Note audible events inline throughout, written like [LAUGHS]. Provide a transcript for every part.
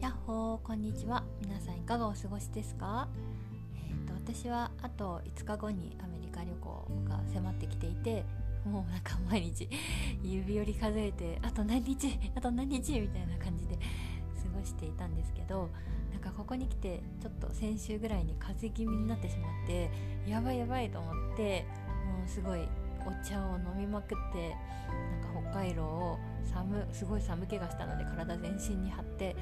やっほーこんにちは。皆さんいかがお過ごしですか、えーと、私はあと5日後にアメリカ旅行が迫ってきていてもうなんか毎日指折り数えてあと何日あと何日みたいな感じで過ごしていたんですけどなんかここに来てちょっと先週ぐらいに風邪気味になってしまってやばいやばいと思ってもうすごいお茶を飲みまくってなんか北海道を寒すごい寒気がしたので体全身に張って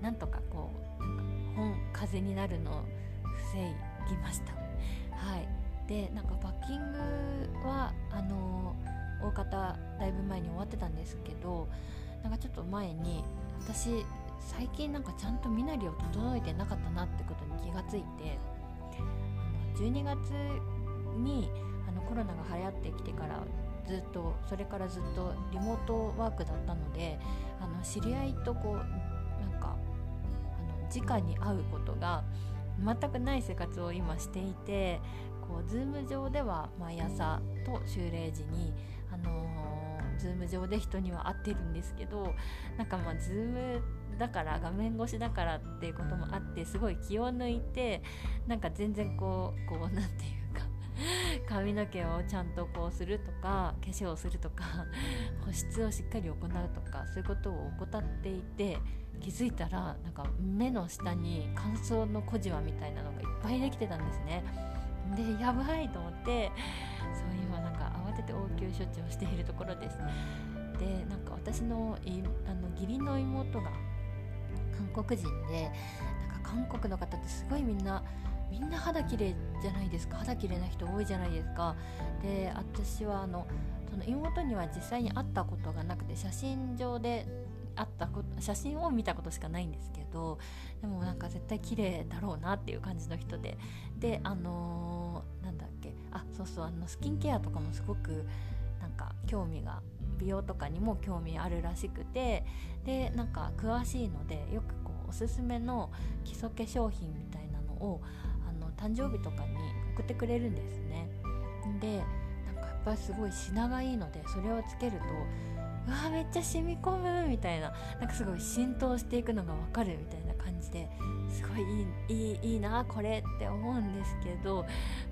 なんとかこうなんか本風になるのを防ぎました。はいでなんかバッキングはあのー、大方だいぶ前に終わってたんですけどなんかちょっと前に私最近なんかちゃんと身なりを整えてなかったなってことに気がついて12月にコロナが流行ってきてからずっとそれからずっとリモートワークだったのであの知り合いとこうなんかあの直に会うことが全くない生活を今していてこう Zoom 上では毎朝と修例時に、あのー、Zoom 上で人には会ってるんですけどなんかまあ Zoom だから画面越しだからっていうこともあってすごい気を抜いてなんか全然こうこう何て言う [LAUGHS] 髪の毛をちゃんとこうするとか化粧をするとか [LAUGHS] 保湿をしっかり行うとかそういうことを怠っていて気づいたらなんか目の下に乾燥の小じわみたいなのがいっぱいできてたんですね。でやばいと思ってそう今なんか慌てて応急処置をしているところです。でなんか私のいあの義理の妹が韓国人でなんか韓国の方ってすごいみんなみんな肌綺麗じゃないですか。肌綺麗な人多いじゃないですか。で私はあのその妹には実際に会ったことがなくて写真上で会ったこ写真を見たことしかないんですけどでもなんか絶対綺麗だろうなっていう感じの人で。であのー、なんだっけ。あそうそうあのスキンケアとかもすごくなんか興味が美容とかにも興味あるらしくて。でなんか詳しいのでよくこうおすすめの基礎化粧品みたいなのを誕生日とかに送ってくれるんですね。でなんかやっぱすごい品がいいのでそれをつけるとうわめっちゃ染み込むみたいななんかすごい浸透していくのが分かるみたいな感じですごいいいいいいいなこれって思うんですけど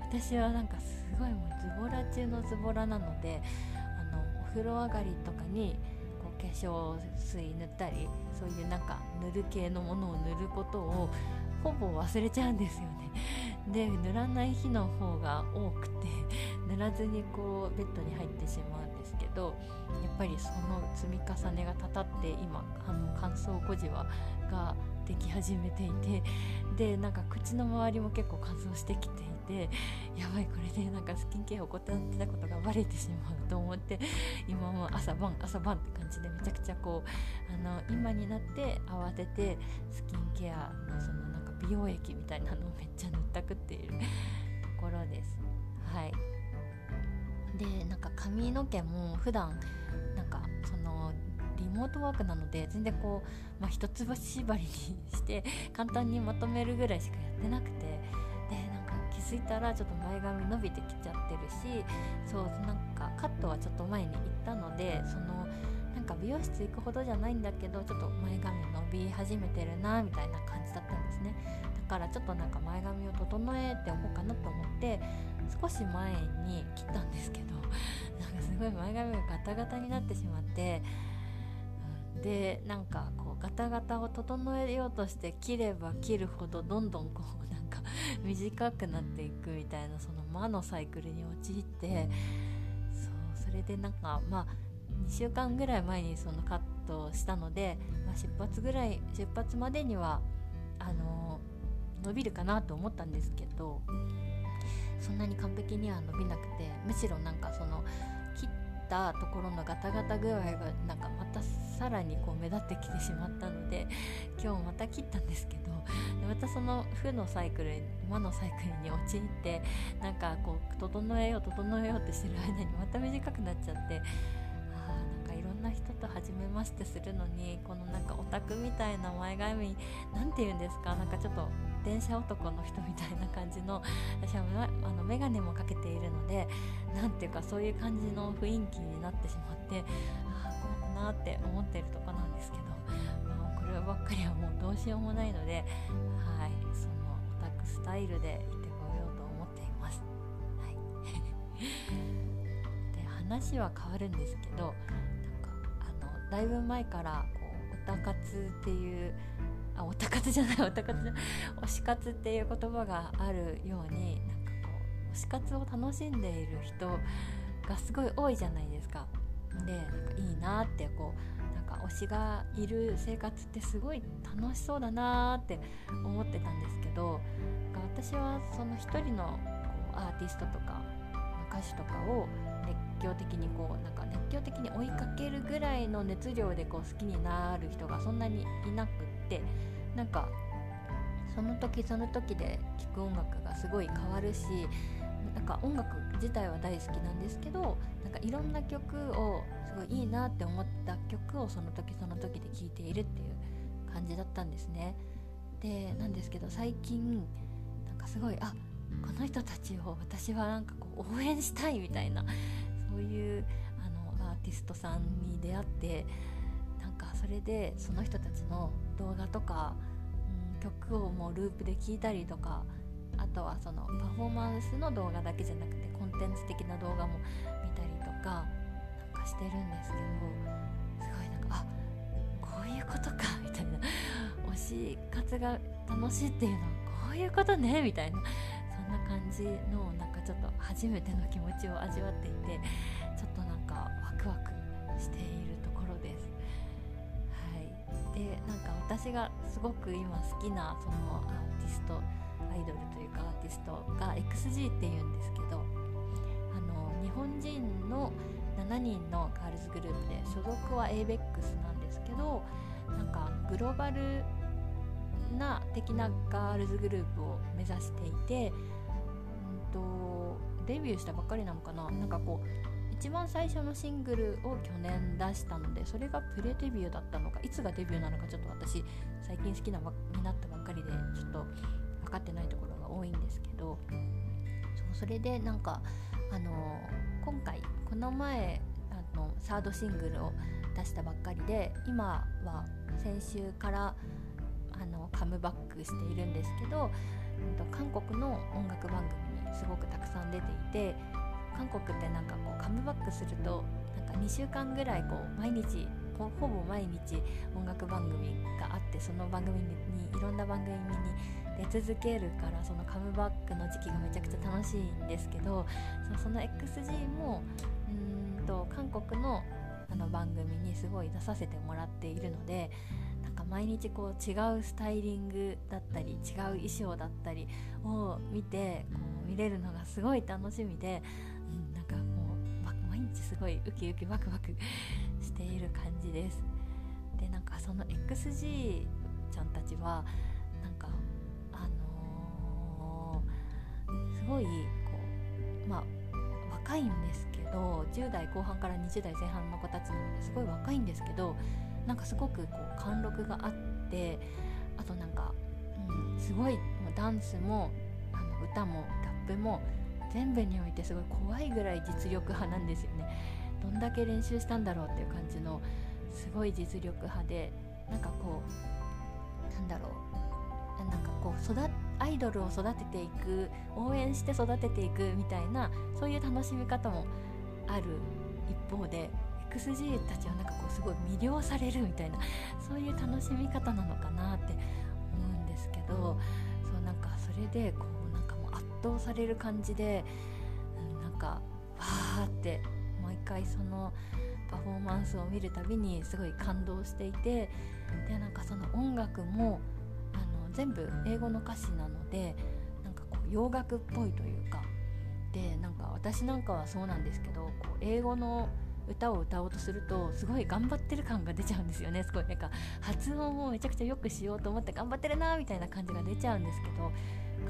私はなんかすごいもうズボラ中のズボラなのであのお風呂上がりとかにこう化粧水塗ったりそういうなんか塗る系のものを塗ることをほぼ忘れちゃうんですよね。で塗らない日の方が多くて [LAUGHS] 塗らずにこうベッドに入ってしまうんですけどやっぱりその積み重ねがたたって今あの乾燥小じわができ始めていてでなんか口の周りも結構乾燥してきていてやばいこれでなんかスキンケアを怠ってたことがバレてしまうと思って今も朝晩朝晩って感じでめちゃくちゃこうあの今になって慌ててスキンケアのその美容液みたいなのをめっちゃ塗ったくっている [LAUGHS] ところです。はいでなんか髪の毛も普段なんかそのリモートワークなので全然こう、まあ、一つ星縛りにして簡単にまとめるぐらいしかやってなくてでなんか気づいたらちょっと前髪伸びてきちゃってるしそうなんかカットはちょっと前に行ったのでそのか美容室行くほどじゃないんだけどちょっと前髪伸び始めてるなみたいな感じだったんですね。だからちょっとなんか前髪を整えておこうかなと思って少し前に切ったんですけど [LAUGHS] なんかすごい前髪がガタガタになってしまってでなんかこうガタガタを整えようとして切れば切るほどどんどんこう [LAUGHS] なんか短くなっていくみたいなその魔のサイクルに陥ってそうそれでなんかまあ2週間ぐらい前にそのカットしたので、まあ、出発ぐらい出発までにはあの伸びるかなと思ったんですけどそんなに完璧には伸びなくてむしろなんかその切ったところのガタガタ具合がなんかまたさらにこう目立ってきてしまったので今日また切ったんですけどまたその負のサイクル魔のサイクルに陥ってなんかこう整えよう整えようってしてる間にまた短くなっちゃってんな人と初めましてするのにこのなんかオタクみたいな前髪なんて言うんですかなんかちょっと電車男の人みたいな感じの私はあの眼鏡もかけているので何ていうかそういう感じの雰囲気になってしまってああこなって思ってるとこなんですけど、まあ、こればっかりはもうどうしようもないので、はい、そのオタクスタイルで行ってこようと思っています。はい、[LAUGHS] で話は変わるんですけどだいぶ前からこうオタ活っていうあオタ活じゃないオタ活じゃ推し活っていう言葉があるようになんかこう推し活を楽しんでいる人がすごい多いじゃないですか。でなんかいいなってこうなんか推しがいる生活ってすごい楽しそうだなって思ってたんですけど私はその一人のこうアーティストとか歌手とかを狂的にこうなんか熱狂的に追いかけるぐらいの熱量でこう好きになる人がそんなにいなくってなんかその時その時で聴く音楽がすごい変わるしなんか音楽自体は大好きなんですけどなんかいろんな曲をすごいいいなって思った曲をその時その時で聴いているっていう感じだったんですね。でなんですけど最近なんかすごいあこの人たちを私はなんかこう応援したいみたいなそういうあのアーティストさんに出会ってなんかそれでその人たちの動画とか、うん、曲をもうループで聴いたりとかあとはそのパフォーマンスの動画だけじゃなくてコンテンツ的な動画も見たりとかなんかしてるんですけどすごいなんかあこういうことかみたいな。推し活が楽しいっていうのはこういうことねみたいな。そんな感じのなんかちょっと初めての気持ちを味わっていてちょっとなんかワクワクしているところです。はい、でなんか私がすごく今好きなそのアーティストアイドルというかアーティストが XG っていうんですけどあの日本人の7人のガールズグループで所属は ABEX なんですけどなんかグローバルな的なガールズグループを目指していて、うんと、デビューしたばっかりなのかな？なんかこう一番最初のシングルを去年出したのでそれがプレデビューだったのかいつがデビューなのかちょっと私最近好きなになったばっかりでちょっと分かってないところが多いんですけどそうそれでなんかあの今回この前あのサードシングルを出したばっかりで今は先週からあのカムバックしているんですけど、うん、と韓国の音楽番組にすごくたくさん出ていて韓国ってなんかこうカムバックするとなんか2週間ぐらいこう毎日ほぼ毎日音楽番組があってその番組にいろんな番組に出続けるからそのカムバックの時期がめちゃくちゃ楽しいんですけどその XG もうんと韓国のあの番組にすごい出させてもらっているのでなんか毎日こう違うスタイリングだったり違う衣装だったりを見てこう見れるのがすごい楽しみで、うん、なんかもう毎日すごいウキウキワクワクしている感じです。でなんかその XG ちゃんたちはなんかあのすごいこうまあ若いんですけど10代後半から20代前半の子たちなのですごい若いんですけどなんかすごくこう貫禄があってあとなんか、うん、すごいダンスもあの歌もラップも全部においてすごい怖いぐらい実力派なんですよね。どんだけ練習したんだろうっていう感じのすごい実力派でなんかこうなんだろうなんかこう育アイドルを育てていく応援して育てていくみたいなそういう楽しみ方もある一方で XG たちはなんかこうすごい魅了されるみたいな [LAUGHS] そういう楽しみ方なのかなって思うんですけどそうなんかそれでこうなんかもう圧倒される感じで、うん、なんかわーって毎回そのパフォーマンスを見るたびにすごい感動していてでなんかその音楽もあの全部英語の歌詞なのでなんかこう洋楽っぽいというかでなんか私なんかはそうなんですけどこう英語の歌を歌おうとするとすごい頑張ってる感が出ちゃうんですよね。[LAUGHS] すごいなんか発音もめちゃくちゃよくしようと思って頑張ってるなみたいな感じが出ちゃうんですけど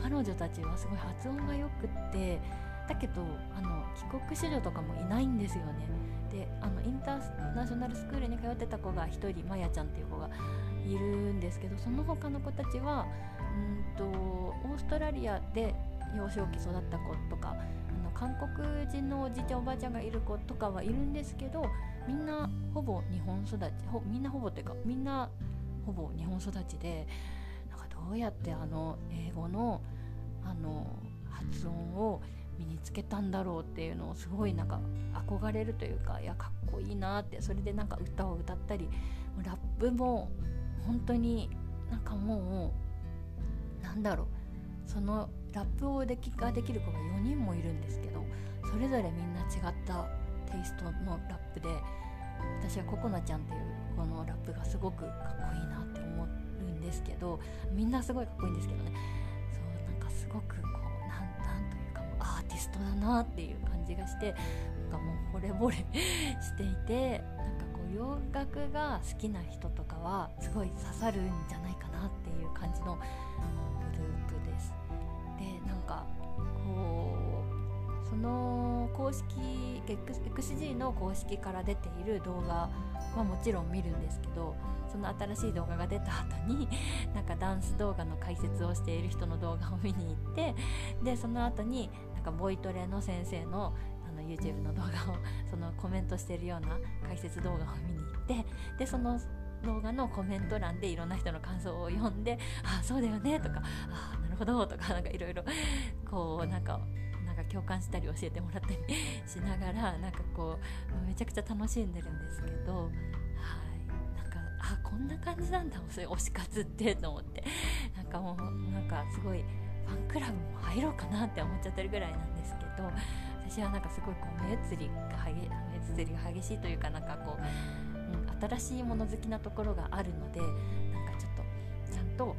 彼女たちはすごい発音がよくってだけどあの帰国子女とかもいないんですよね。であのインターナショナルスクールに通ってた子が1人まやちゃんっていう子がいるんですけどその他の子たちはうんとオーストラリアで幼少期育った子とかの韓国人のおじいちゃんおばあちゃんがいる子とかはいるんですけどみんなほぼ日本育ちほみんなほぼっていうかみんなほぼ日本育ちでなんかどうやってあの英語のあの発音を身につけたんだろうっていうのをすごいなんか憧れるというかいやかっこいいなってそれでなんか歌を歌ったりラップも本当になんかもうなんだろうそのラップをできができる子が4人もいるんですけどそれぞれみんな違ったテイストのラップで私はココナちゃんっていうこのラップがすごくかっこいいなって思うんですけどみんなすごいかっこいいんですけどね。そうなんかすごくこうなんなんというかもうアーティストだなっていう感じがしてなんかもう惚れ惚れしていてなんかこう洋楽が好きな人とかはすごい刺さるんじゃないかなっていう感じのかこうその公式 XG の公式から出ている動画はもちろん見るんですけどその新しい動画が出た後に [LAUGHS] なんかダンス動画の解説をしている人の動画を見に行ってでその後になんかボイトレの先生のあの YouTube の動画をそのコメントしてるような解説動画を見に行ってでその動画のコメント欄でいろんな人の感想を読んで「あそうだよね」とか「あなほど」[LAUGHS] とかなんかいろいろこうなんかなんか共感したり教えてもらったりしながらなんかこうめちゃくちゃ楽しんでるんですけどはい。なんかあこんな感じなんだそういう推し活ってと思って。なんかもうなんかすごいファンクラブも入ろうかなって思っちゃってるぐらいなんですけど私はなんかすごいこう目移りが激目移りが激しいというかなんかこううん新しいもの好きなところがあるのでなんかちょっとちゃんと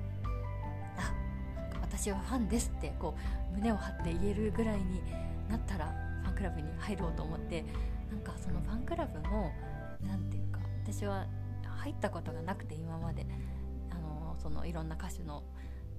私はファンですってこう胸を張って言えるぐらいになったらファンクラブに入ろうと思ってなんかそのファンクラブも何て言うか私は入ったことがなくて今まで。あのそのいろんな歌手の、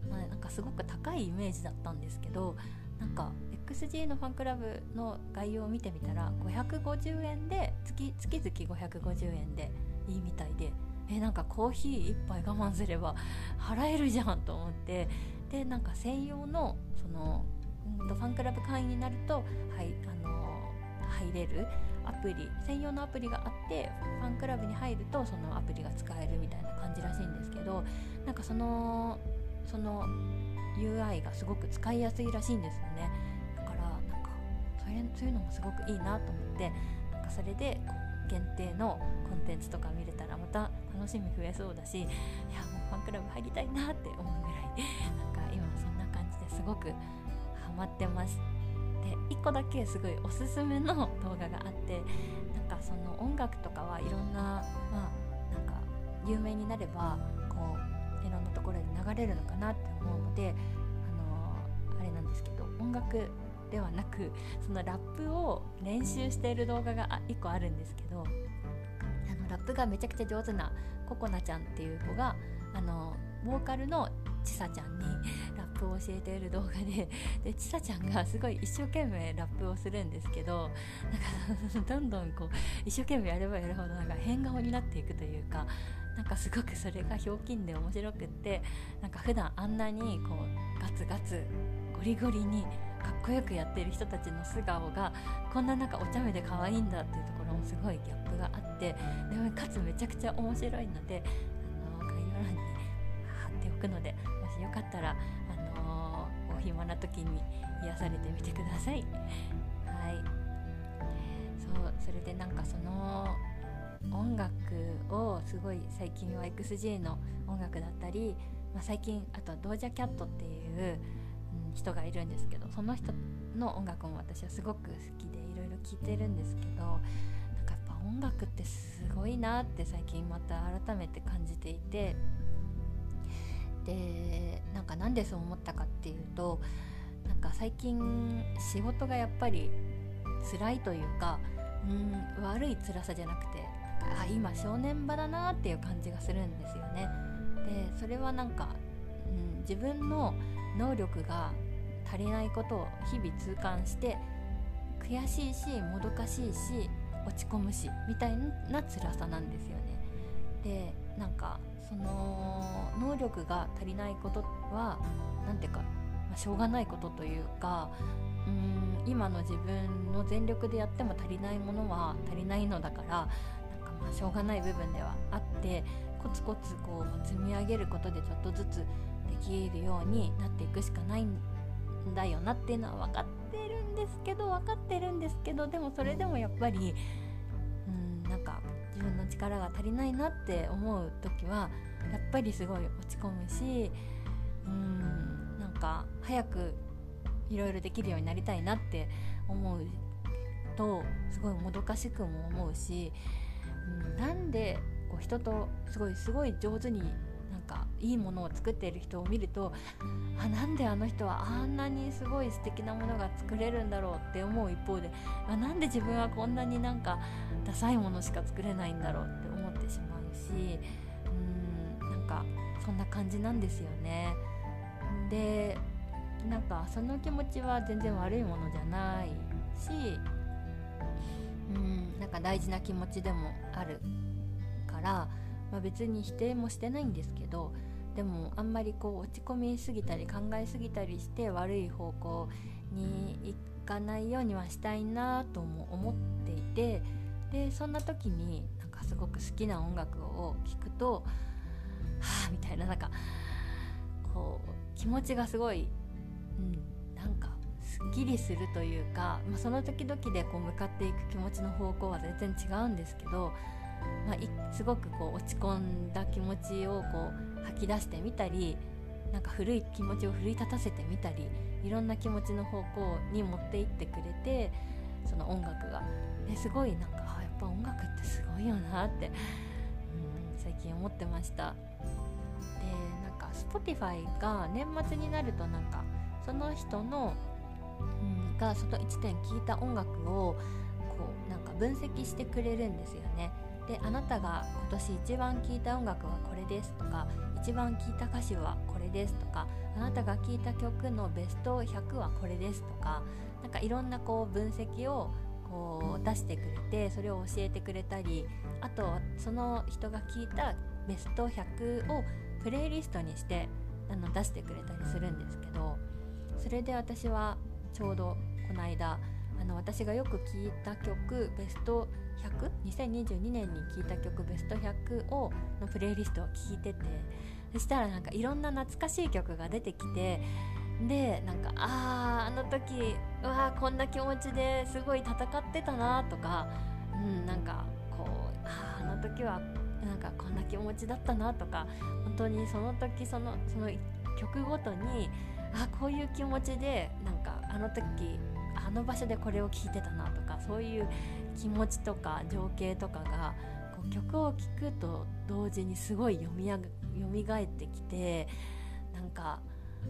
まあ、なんかすごく高いイメージだったんですけどなんか XG のファンクラブの概要を見てみたら550円で月月々550円でいいみたいでえなんかコーヒー1杯我慢すれば払えるじゃんと思ってでなんか専用のその、うんとファンクラブ会員になると、はいあの入れるアプリ専用のアプリがあってファンクラブに入るとそのアプリが使えるみたいな感じらしいんですけどなんかそのその UI がすごく使いやすいらしいんですよね。だからなんかそれそういうのもすごくいいなと思ってなんかそれでこう限定のコンテンツとか見れたらまた楽しみ増えそうだしいやもうファンクラブ入りたいなって思うぐらい。すごくハマってますで1個だけすごいおすすめの動画があってなんかその音楽とかはいろんなまあなんか有名になればこういろんなところに流れるのかなって思うのであのー、あれなんですけど音楽ではなくそのラップを練習している動画が1個あるんですけどあのラップがめちゃくちゃ上手なココナちゃんっていう子があのボーカルのちさちゃんにラップを教えている動画ででちさちゃんがすごい一生懸命ラップをするんですけどなんか [LAUGHS] どんどんこう一生懸命やればやるほどなんか変顔になっていくというかなんかすごくそれがひょうきんで面白くってなんか普段あんなにこうガツガツゴリゴリにかっこよくやってる人たちの素顔がこんななんかお茶目で可愛いんだっていうところもすごいギャップがあってでもかつめちゃくちゃ面白いのであの概要欄にくのでもしよかったら、あのー、お暇な時に癒されてみてください。はいそうそれでなんかその音楽をすごい最近は XG の音楽だったり、まあ、最近あとはドージャキャットっていう人がいるんですけどその人の音楽も私はすごく好きでいろいろ聴いてるんですけどなんかやっぱ音楽ってすごいなって最近また改めて感じていてでなんかなんでそう思ったかっていうとなんか最近仕事がやっぱり辛いというかうん悪い辛さじゃなくてあ今正念場だなっていう感じがするんですよね。でそれはなんか、うん、自分の能力が足りないことを日々痛感して悔しいしもどかしいし落ち込むしみたいな辛さなんですよね。でなんかその能力が足りないことは何ていうかまあ、しょうがないことというかうん今の自分の全力でやっても足りないものは足りないのだからなんかまあしょうがない部分ではあってコツコツこう積み上げることでちょっとずつできるようになっていくしかないんだよなっていうのは分かってるんですけど分かってるんですけどでもそれでもやっぱり力が足りないなって思う時はやっぱりすごい落ち込むしうんなんか早くいろいろできるようになりたいなって思うとすごいもどかしくも思うし、うん、なんでこう人とすごいすごい上手にかいいものを作っている人を見るとあなんであの人はあんなにすごい素敵なものが作れるんだろうって思う一方であなんで自分はこんなになんかダサいものしか作れないんだろうって思ってしまうしうんなんかそんな感じなんですよね。でなんかその気持ちは全然悪いものじゃないしうんなんか大事な気持ちでもあるから、まあ、別に否定もしてないんですけどでもあんまりこう落ち込みすぎたり考えすぎたりして悪い方向に行かないようにはしたいなとも思っていてでそんな時になんかすごく好きな音楽を聴くとはあみたいななんかこう気持ちがすごいうん、なんかすっきりするというか、まあ、その時々でこう向かっていく気持ちの方向は全然違うんですけど、まあ、すごくこう落ち込んだ気持ちをこう吐き出してみたりなんか古い気持ちを奮い立たせてみたりいろんな気持ちの方向に持っていってくれてその音楽がすごいなんかあやっぱ音楽ってすごいよなって、うん、最近思ってましたでなんか Spotify が年末になるとなんかその人の、うん、がその1点聴いた音楽をこうなんか分析してくれるんですよね。であなたが今年一番聴いた音楽はこれですとか一番聴いた歌詞はこれですとかあなたが聴いた曲のベスト100はこれですとかなんかいろんなこう分析をこう出してくれてそれを教えてくれたりあとその人が聴いたベスト100をプレイリストにしてあの出してくれたりするんですけどそれで私はちょうどこの間あの私がよく聴いた曲ベスト 100?2022 年に聴いた曲ベスト100をのプレイリストを聴いててそしたらなんかいろんな懐かしい曲が出てきてでなんかあーあの時うわこんな気持ちですごい戦ってたなとか、うん、なんかこうああの時はなんかこんな気持ちだったなとか本当にその時そのその曲ごとにあこういう気持ちでなんかあの時あの場所でこれを聴いてたなとかそういう気持ちとか情景とかがこう曲を聴くと同時にすごいよみや蘇ってきてなんか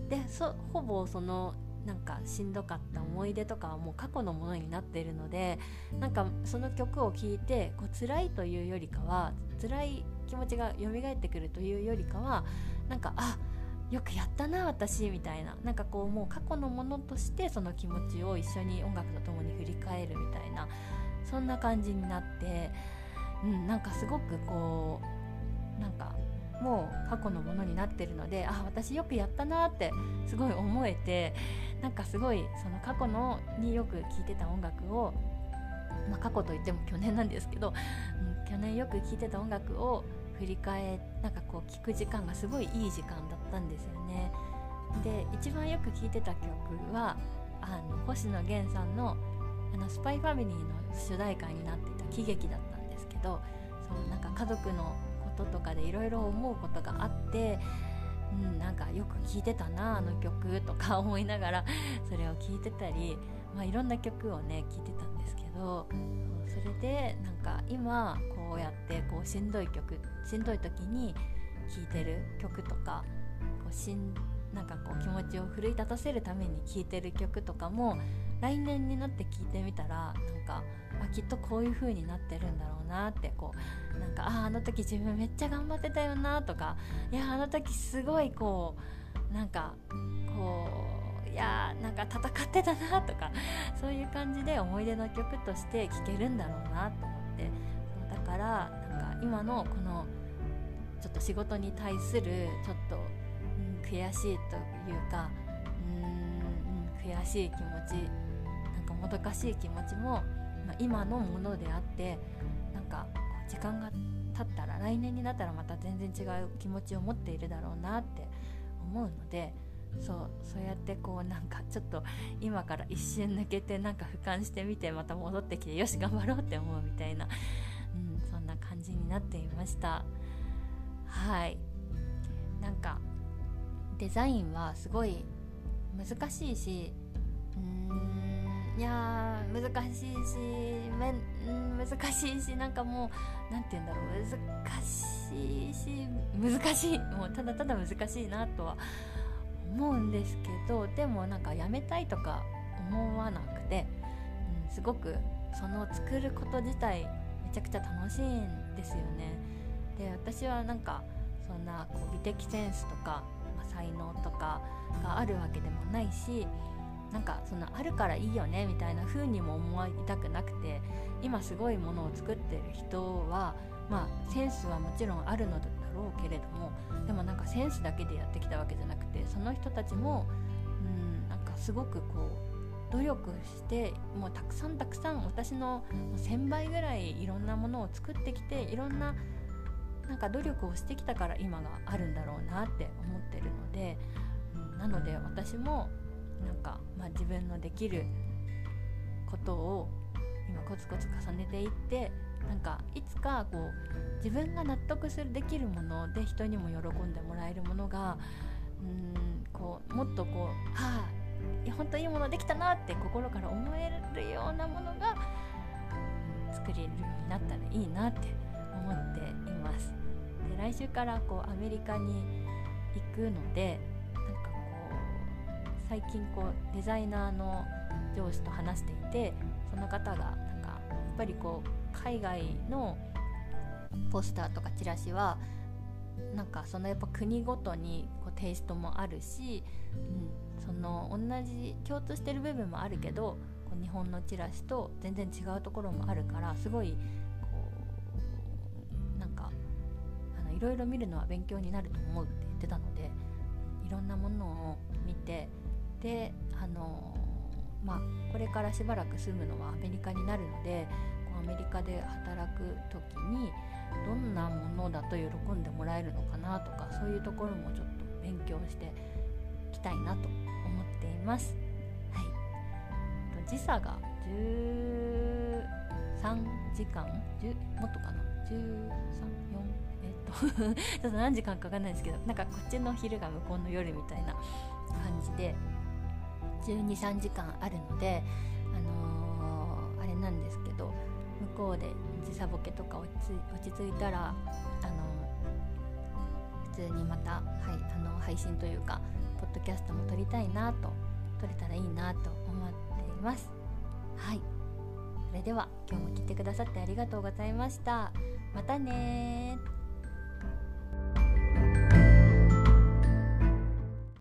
でそほぼそのなんかしんどかった思い出とかはもう過去のものになっているのでなんかその曲を聴いてこう辛いというよりかは辛い気持ちが蘇ってくるというよりかはなんかあっよくやったな私みたいな。なんかこうもう過去のものとしてその気持ちを一緒に音楽とともに振り返るみたいな。そんな感じになって、うん、なんかすごくこうなんかもう過去のものになってるのであ私よくやったなってすごい思えてなんかすごいその過去のによく聴いてた音楽を、まあ、過去といっても去年なんですけど、うん、去年よく聴いてた音楽を振り返なんかこう聞く時間がすごいいい時間だったんですよね。で一番よく聴いてた曲はあの星野源さんのあの「スパイファミリー」の主題歌になってた喜劇だったんですけどそうなんか家族のこととかでいろいろ思うことがあってうん、なんかよく聴いてたなあの曲とか [LAUGHS] 思いながらそれを聴いてたり、まあ、いろんな曲をね聴いてたんですけどそれでなんか今こうやってこうしんどい曲しんどい時に聴いてる曲とかしんなんかこう気持ちを奮い立たせるために聴いてる曲とかも来年になって聴いてみたらなんかあきっとこういう風になってるんだろうなってこうなんかああの時自分めっちゃ頑張ってたよなとかいやあの時すごいこうなんかこういやなんか戦ってたなとかそういう感じで思い出の曲として聴けるんだろうなと思ってだからなんか今のこのちょっと仕事に対するちょっと、悔しいというかうーん悔しい気持ちなんかもどかしい気持ちも、まあ、今のものであってなんか時間が経ったら来年になったらまた全然違う気持ちを持っているだろうなって思うのでそうそうやってこうなんかちょっと今から [LAUGHS] 一瞬抜けてなんか俯瞰してみてまた戻ってきてよし頑張ろうって思うみたいな、うん、そんな感じになっていました。はい。なんかデザインはすごい難しいしうんいや難しいしめん難しいしなんかもう何て言うんだろう難しいし難しいもうただただ難しいなとは思うんですけどでもなんかやめたいとか思わなくて、うん、すごくその作ること自体めちゃくちゃ楽しいんですよね。で私はなんかそんなこう美的センスとか、才能とかがあるわけでもないしなんかそのあるからいいよねみたいな風にも思いたくなくて今すごいものを作ってる人はまあセンスはもちろんあるのだろうけれどもでもなんかセンスだけでやってきたわけじゃなくてその人たちもうんなんかすごくこう努力してもうたくさんたくさん私の1000倍ぐらいいろんなものを作ってきていろんななんか努力をしてきたから今があるんだろうなって思ってるので、うん、なので私もなんか、まあ、自分のできることを今コツコツ重ねていってなんかいつかこう自分が納得するできるもので人にも喜んでもらえるものがうんこうもっとこうはあ本当いいものできたなって心から思えるようなものが、作れるようになったらいいなって思っています。で来週からこうアメリカに行くのでなんかこう最近こうデザイナーの上司と話していてその方がなんかやっぱりこう海外のポスターとかチラシはなんかそのやっぱ国ごとにこうテイストもあるし、うん、その同じ共通してる部分もあるけどこう日本のチラシと全然違うところもあるからすごいろいろ見るのは勉強になると思うって言ってたのでいろんなものを見てであのまあこれからしばらく住むのはアメリカになるのでこうアメリカで働く時にどんなものだと喜んでもらえるのかなとかそういうところもちょっと勉強していきたいなと思っています。はい、時差が13時間？もっとかな？134えっと [LAUGHS] ちょっと何時間かかんないですけどなんかこっちの昼が向こうの夜みたいな感じで123時間あるのであのー、あれなんですけど向こうで時差ボケとか落ち着いたらあの普通にまた、はい、あの配信というかポッドキャストも撮りたいなと撮れたらいいなと思っています。はい。それでは今日も聞いてくださってありがとうございました。またね